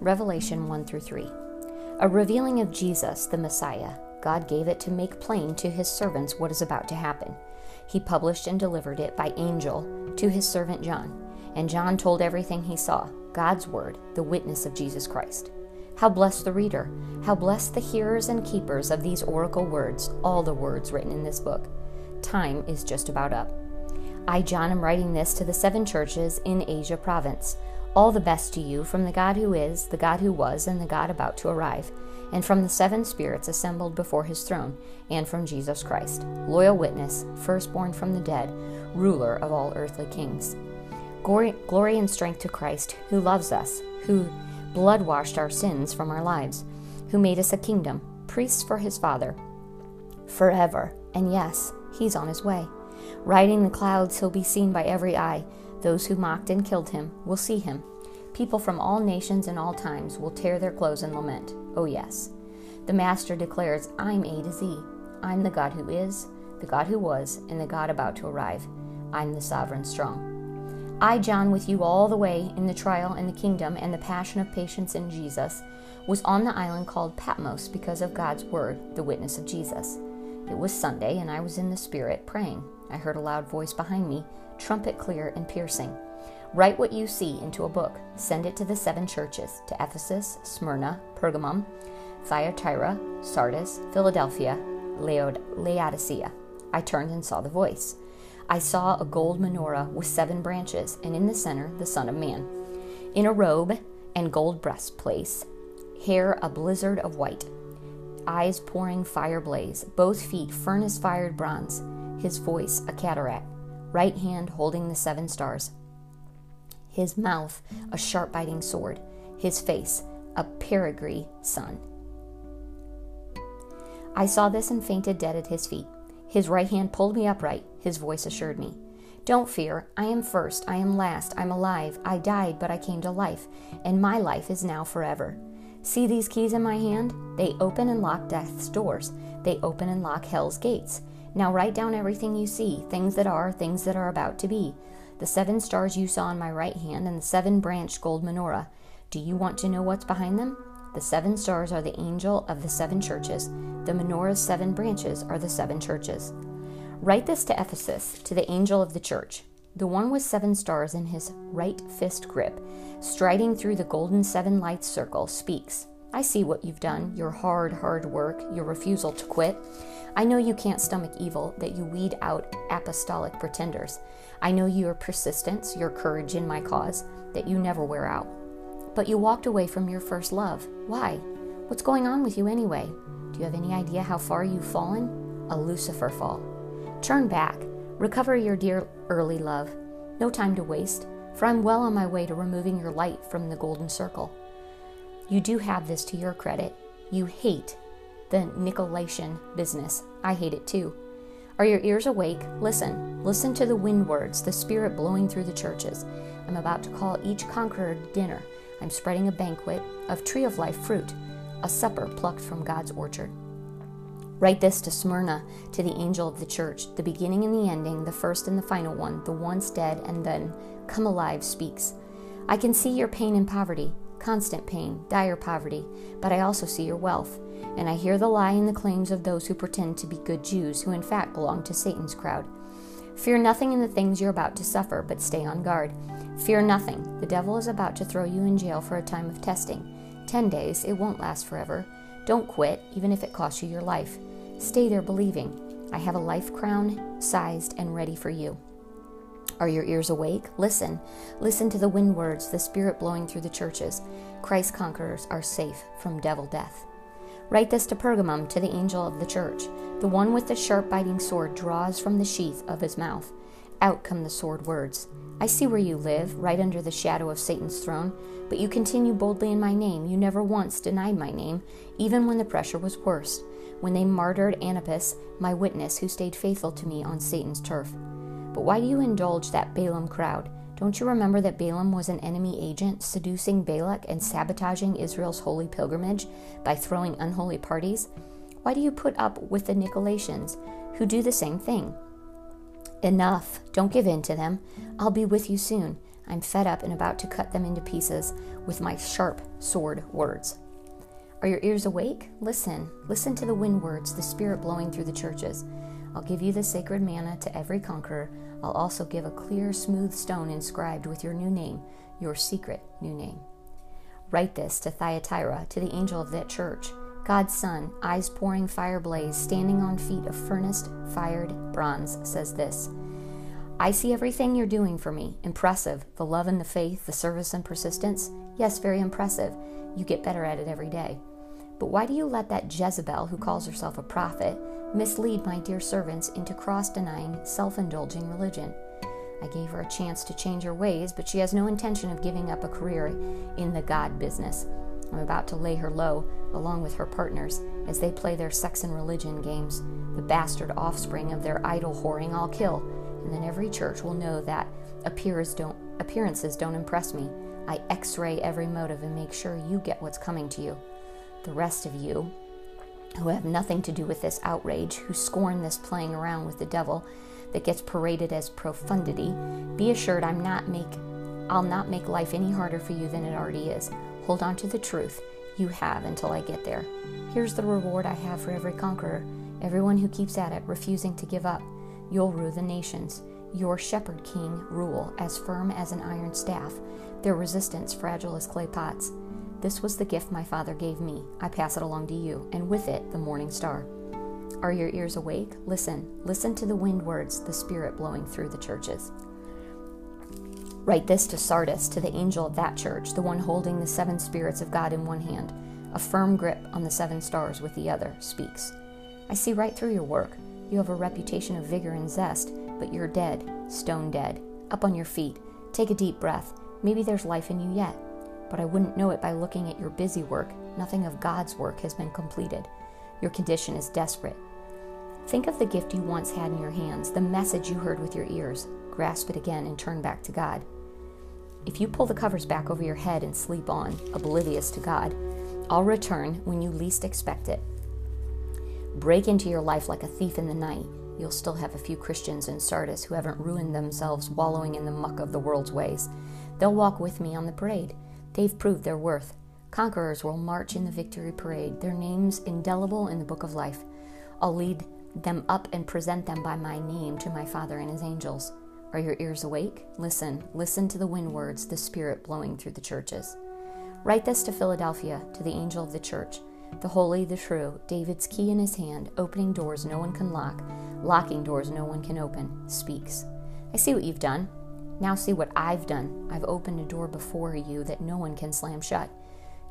Revelation 1 through 3. A revealing of Jesus, the Messiah. God gave it to make plain to his servants what is about to happen. He published and delivered it by angel to his servant John. And John told everything he saw God's word, the witness of Jesus Christ. How blessed the reader! How blessed the hearers and keepers of these oracle words, all the words written in this book. Time is just about up. I, John, am writing this to the seven churches in Asia province. All the best to you from the God who is, the God who was, and the God about to arrive, and from the seven spirits assembled before his throne, and from Jesus Christ, loyal witness, firstborn from the dead, ruler of all earthly kings. Glory, glory and strength to Christ, who loves us, who blood washed our sins from our lives, who made us a kingdom, priests for his Father, forever. And yes, he's on his way. Riding the clouds, he'll be seen by every eye those who mocked and killed him will see him. People from all nations and all times will tear their clothes and lament. Oh, yes. The Master declares, I'm A to Z. I'm the God who is, the God who was, and the God about to arrive. I'm the sovereign strong. I, John, with you all the way in the trial and the kingdom and the passion of patience in Jesus, was on the island called Patmos because of God's word, the witness of Jesus. It was Sunday, and I was in the Spirit praying. I heard a loud voice behind me trumpet clear and piercing. Write what you see into a book. Send it to the seven churches to Ephesus, Smyrna, Pergamum, Thyatira, Sardis, Philadelphia, Laod- Laodicea. I turned and saw the voice. I saw a gold menorah with seven branches, and in the center the Son of Man. In a robe and gold breastplate, hair a blizzard of white, eyes pouring fire blaze, both feet furnace fired bronze, his voice a cataract right hand holding the seven stars, his mouth a sharp biting sword, his face a perigee sun. I saw this and fainted dead at his feet. His right hand pulled me upright, his voice assured me. Don't fear, I am first, I am last, I'm alive. I died, but I came to life, and my life is now forever. See these keys in my hand? They open and lock death's doors, they open and lock hell's gates. Now write down everything you see, things that are, things that are about to be. The seven stars you saw in my right hand and the seven branched gold menorah. Do you want to know what's behind them? The seven stars are the angel of the seven churches. The menorah's seven branches are the seven churches. Write this to Ephesus, to the angel of the church, the one with seven stars in his right fist grip, striding through the golden seven lights circle, speaks. I see what you've done, your hard, hard work, your refusal to quit. I know you can't stomach evil, that you weed out apostolic pretenders. I know your persistence, your courage in my cause, that you never wear out. But you walked away from your first love. Why? What's going on with you anyway? Do you have any idea how far you've fallen? A Lucifer fall. Turn back. Recover your dear early love. No time to waste, for I'm well on my way to removing your light from the golden circle. You do have this to your credit. You hate the Nicolaitan business. I hate it too. Are your ears awake? Listen. Listen to the wind words, the spirit blowing through the churches. I'm about to call each conqueror to dinner. I'm spreading a banquet of tree of life fruit, a supper plucked from God's orchard. Write this to Smyrna, to the angel of the church, the beginning and the ending, the first and the final one, the once dead and then come alive speaks. I can see your pain and poverty, constant pain, dire poverty, but I also see your wealth and I hear the lie and the claims of those who pretend to be good Jews, who in fact belong to Satan's crowd. Fear nothing in the things you're about to suffer, but stay on guard. Fear nothing. The devil is about to throw you in jail for a time of testing. Ten days, it won't last forever. Don't quit, even if it costs you your life. Stay there believing. I have a life crown sized and ready for you. Are your ears awake? Listen. Listen to the wind words, the spirit blowing through the churches. Christ conquerors are safe from devil death. Write this to Pergamum, to the angel of the church. The one with the sharp biting sword draws from the sheath of his mouth. Out come the sword words. I see where you live, right under the shadow of Satan's throne, but you continue boldly in my name. You never once denied my name, even when the pressure was worst, when they martyred Antipas, my witness, who stayed faithful to me on Satan's turf. But why do you indulge that Balaam crowd? Don't you remember that Balaam was an enemy agent, seducing Balak and sabotaging Israel's holy pilgrimage by throwing unholy parties? Why do you put up with the Nicolaitans, who do the same thing? Enough. Don't give in to them. I'll be with you soon. I'm fed up and about to cut them into pieces with my sharp sword words. Are your ears awake? Listen. Listen to the wind words, the Spirit blowing through the churches. I'll give you the sacred manna to every conqueror. I'll also give a clear, smooth stone inscribed with your new name, your secret new name. Write this to Thyatira, to the angel of that church. God's Son, eyes pouring fire blaze, standing on feet of furnace fired bronze, says this I see everything you're doing for me. Impressive. The love and the faith, the service and persistence. Yes, very impressive. You get better at it every day. But why do you let that Jezebel, who calls herself a prophet, mislead my dear servants into cross denying, self indulging religion? I gave her a chance to change her ways, but she has no intention of giving up a career in the God business. I'm about to lay her low, along with her partners, as they play their sex and religion games. The bastard offspring of their idol whoring I'll kill, and then every church will know that don't, appearances don't impress me. I x ray every motive and make sure you get what's coming to you. The rest of you, who have nothing to do with this outrage, who scorn this playing around with the devil that gets paraded as profundity, be assured I'm not make I'll not make life any harder for you than it already is. Hold on to the truth you have until I get there. Here's the reward I have for every conqueror, everyone who keeps at it, refusing to give up. You'll rule the nations. Your shepherd king rule as firm as an iron staff, their resistance fragile as clay pots. This was the gift my father gave me. I pass it along to you, and with it, the morning star. Are your ears awake? Listen. Listen to the wind words, the Spirit blowing through the churches. Write this to Sardis, to the angel of that church, the one holding the seven spirits of God in one hand, a firm grip on the seven stars with the other, speaks. I see right through your work. You have a reputation of vigor and zest, but you're dead, stone dead. Up on your feet. Take a deep breath. Maybe there's life in you yet but I wouldn't know it by looking at your busy work. Nothing of God's work has been completed. Your condition is desperate. Think of the gift you once had in your hands, the message you heard with your ears. Grasp it again and turn back to God. If you pull the covers back over your head and sleep on, oblivious to God, I'll return when you least expect it. Break into your life like a thief in the night. You'll still have a few Christians in Sardis who haven't ruined themselves wallowing in the muck of the world's ways. They'll walk with me on the parade. They've proved their worth. Conquerors will march in the victory parade, their names indelible in the book of life. I'll lead them up and present them by my name to my Father and his angels. Are your ears awake? Listen, listen to the wind words, the Spirit blowing through the churches. Write this to Philadelphia, to the angel of the church, the holy, the true, David's key in his hand, opening doors no one can lock, locking doors no one can open, speaks. I see what you've done. Now see what I've done. I've opened a door before you that no one can slam shut.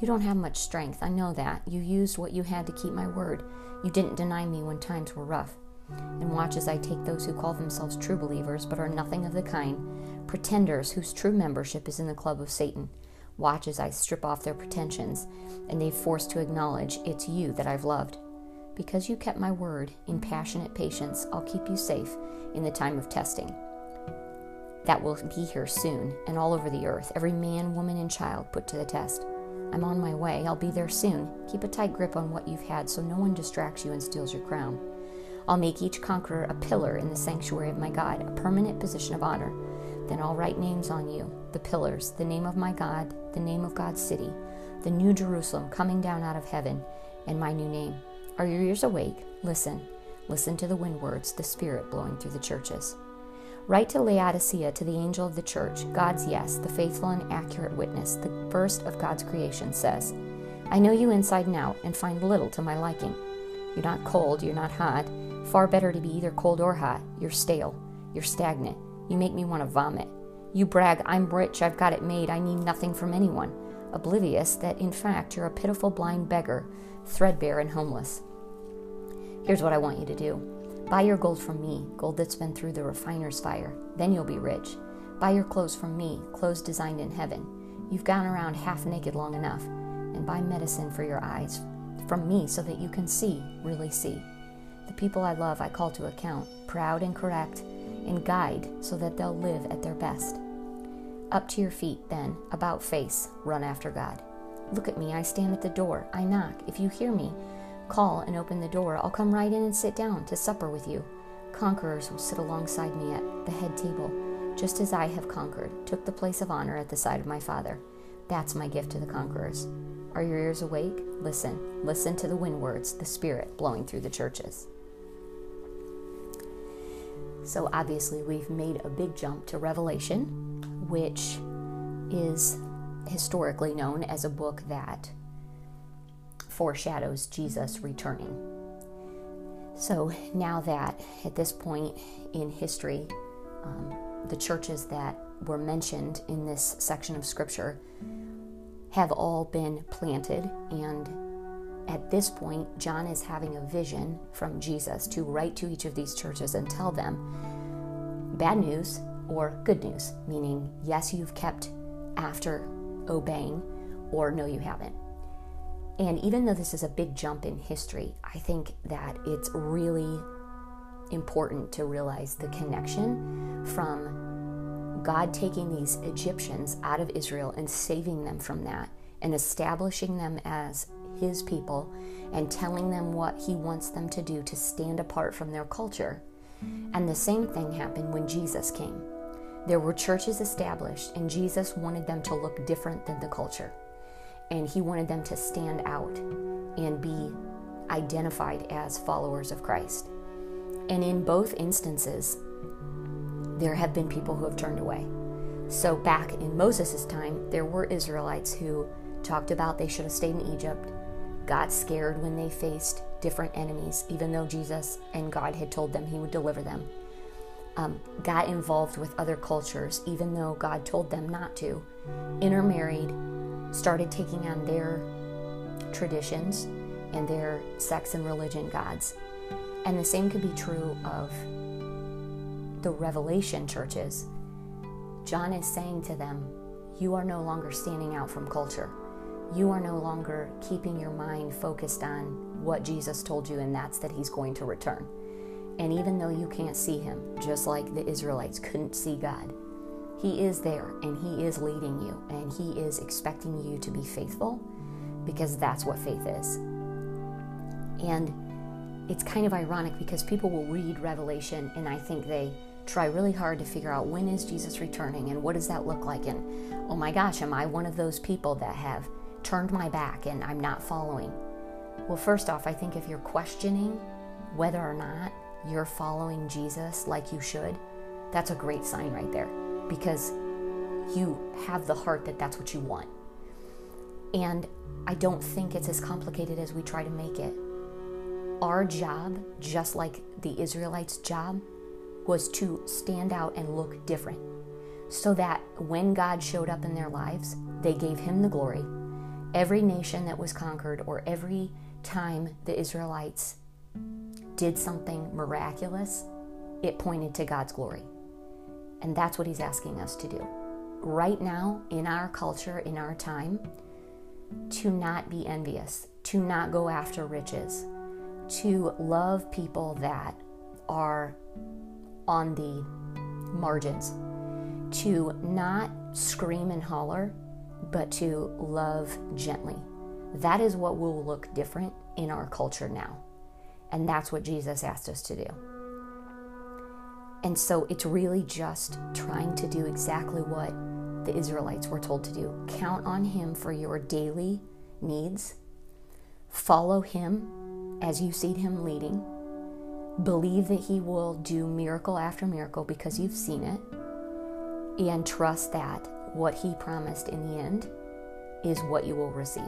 You don't have much strength, I know that. You used what you had to keep my word. You didn't deny me when times were rough. And watch as I take those who call themselves true believers but are nothing of the kind, pretenders whose true membership is in the club of Satan. Watch as I strip off their pretensions, and they've forced to acknowledge it's you that I've loved. Because you kept my word in passionate patience, I'll keep you safe in the time of testing that will be here soon and all over the earth, every man, woman, and child put to the test. I'm on my way. I'll be there soon. Keep a tight grip on what you've had so no one distracts you and steals your crown. I'll make each conqueror a pillar in the sanctuary of my God, a permanent position of honor. Then I'll write names on you the pillars, the name of my God, the name of God's city, the new Jerusalem coming down out of heaven, and my new name. Are your ears awake? Listen. Listen to the wind words, the Spirit blowing through the churches. Write to Laodicea to the angel of the church, God's yes, the faithful and accurate witness, the first of God's creation, says, I know you inside and out and find little to my liking. You're not cold, you're not hot. Far better to be either cold or hot. You're stale, you're stagnant. You make me want to vomit. You brag, I'm rich, I've got it made, I need nothing from anyone, oblivious that in fact you're a pitiful blind beggar, threadbare and homeless. Here's what I want you to do Buy your gold from me, gold that's been through the refiner's fire. Then you'll be rich. Buy your clothes from me, clothes designed in heaven. You've gone around half naked long enough. And buy medicine for your eyes from me so that you can see, really see. The people I love I call to account, proud and correct, and guide so that they'll live at their best. Up to your feet, then, about face, run after God. Look at me, I stand at the door, I knock. If you hear me, Call and open the door. I'll come right in and sit down to supper with you. Conquerors will sit alongside me at the head table. just as I have conquered, took the place of honor at the side of my Father. That's my gift to the conquerors. Are your ears awake? Listen. Listen to the wind words, the Spirit blowing through the churches. So, obviously, we've made a big jump to Revelation, which is historically known as a book that foreshadows Jesus returning. So, now that at this point in history, um, the churches that were mentioned in this section of Scripture have all been planted, and at this point, John is having a vision from Jesus to write to each of these churches and tell them bad news or good news, meaning, yes, you've kept after obeying, or no, you haven't. And even though this is a big jump in history, I think that it's really important to realize the connection from God taking these Egyptians out of Israel and saving them from that and establishing them as his people and telling them what he wants them to do to stand apart from their culture. And the same thing happened when Jesus came. There were churches established, and Jesus wanted them to look different than the culture. And he wanted them to stand out and be identified as followers of Christ. And in both instances, there have been people who have turned away. So, back in Moses' time, there were Israelites who talked about they should have stayed in Egypt, got scared when they faced different enemies, even though Jesus and God had told them He would deliver them um, got involved with other cultures, even though God told them not to, intermarried, started taking on their traditions and their sex and religion gods. And the same could be true of the Revelation churches. John is saying to them, You are no longer standing out from culture. You are no longer keeping your mind focused on what Jesus told you, and that's that he's going to return. And even though you can't see him, just like the Israelites couldn't see God, he is there and he is leading you and he is expecting you to be faithful because that's what faith is. And it's kind of ironic because people will read Revelation and I think they try really hard to figure out when is Jesus returning and what does that look like and oh my gosh, am I one of those people that have turned my back and I'm not following? Well, first off, I think if you're questioning whether or not you're following Jesus like you should, that's a great sign right there because you have the heart that that's what you want. And I don't think it's as complicated as we try to make it. Our job, just like the Israelites' job, was to stand out and look different so that when God showed up in their lives, they gave him the glory. Every nation that was conquered, or every time the Israelites did something miraculous, it pointed to God's glory. And that's what he's asking us to do. Right now, in our culture, in our time, to not be envious, to not go after riches, to love people that are on the margins, to not scream and holler, but to love gently. That is what will look different in our culture now. And that's what Jesus asked us to do. And so it's really just trying to do exactly what the Israelites were told to do. Count on Him for your daily needs, follow Him as you see Him leading, believe that He will do miracle after miracle because you've seen it, and trust that what He promised in the end is what you will receive.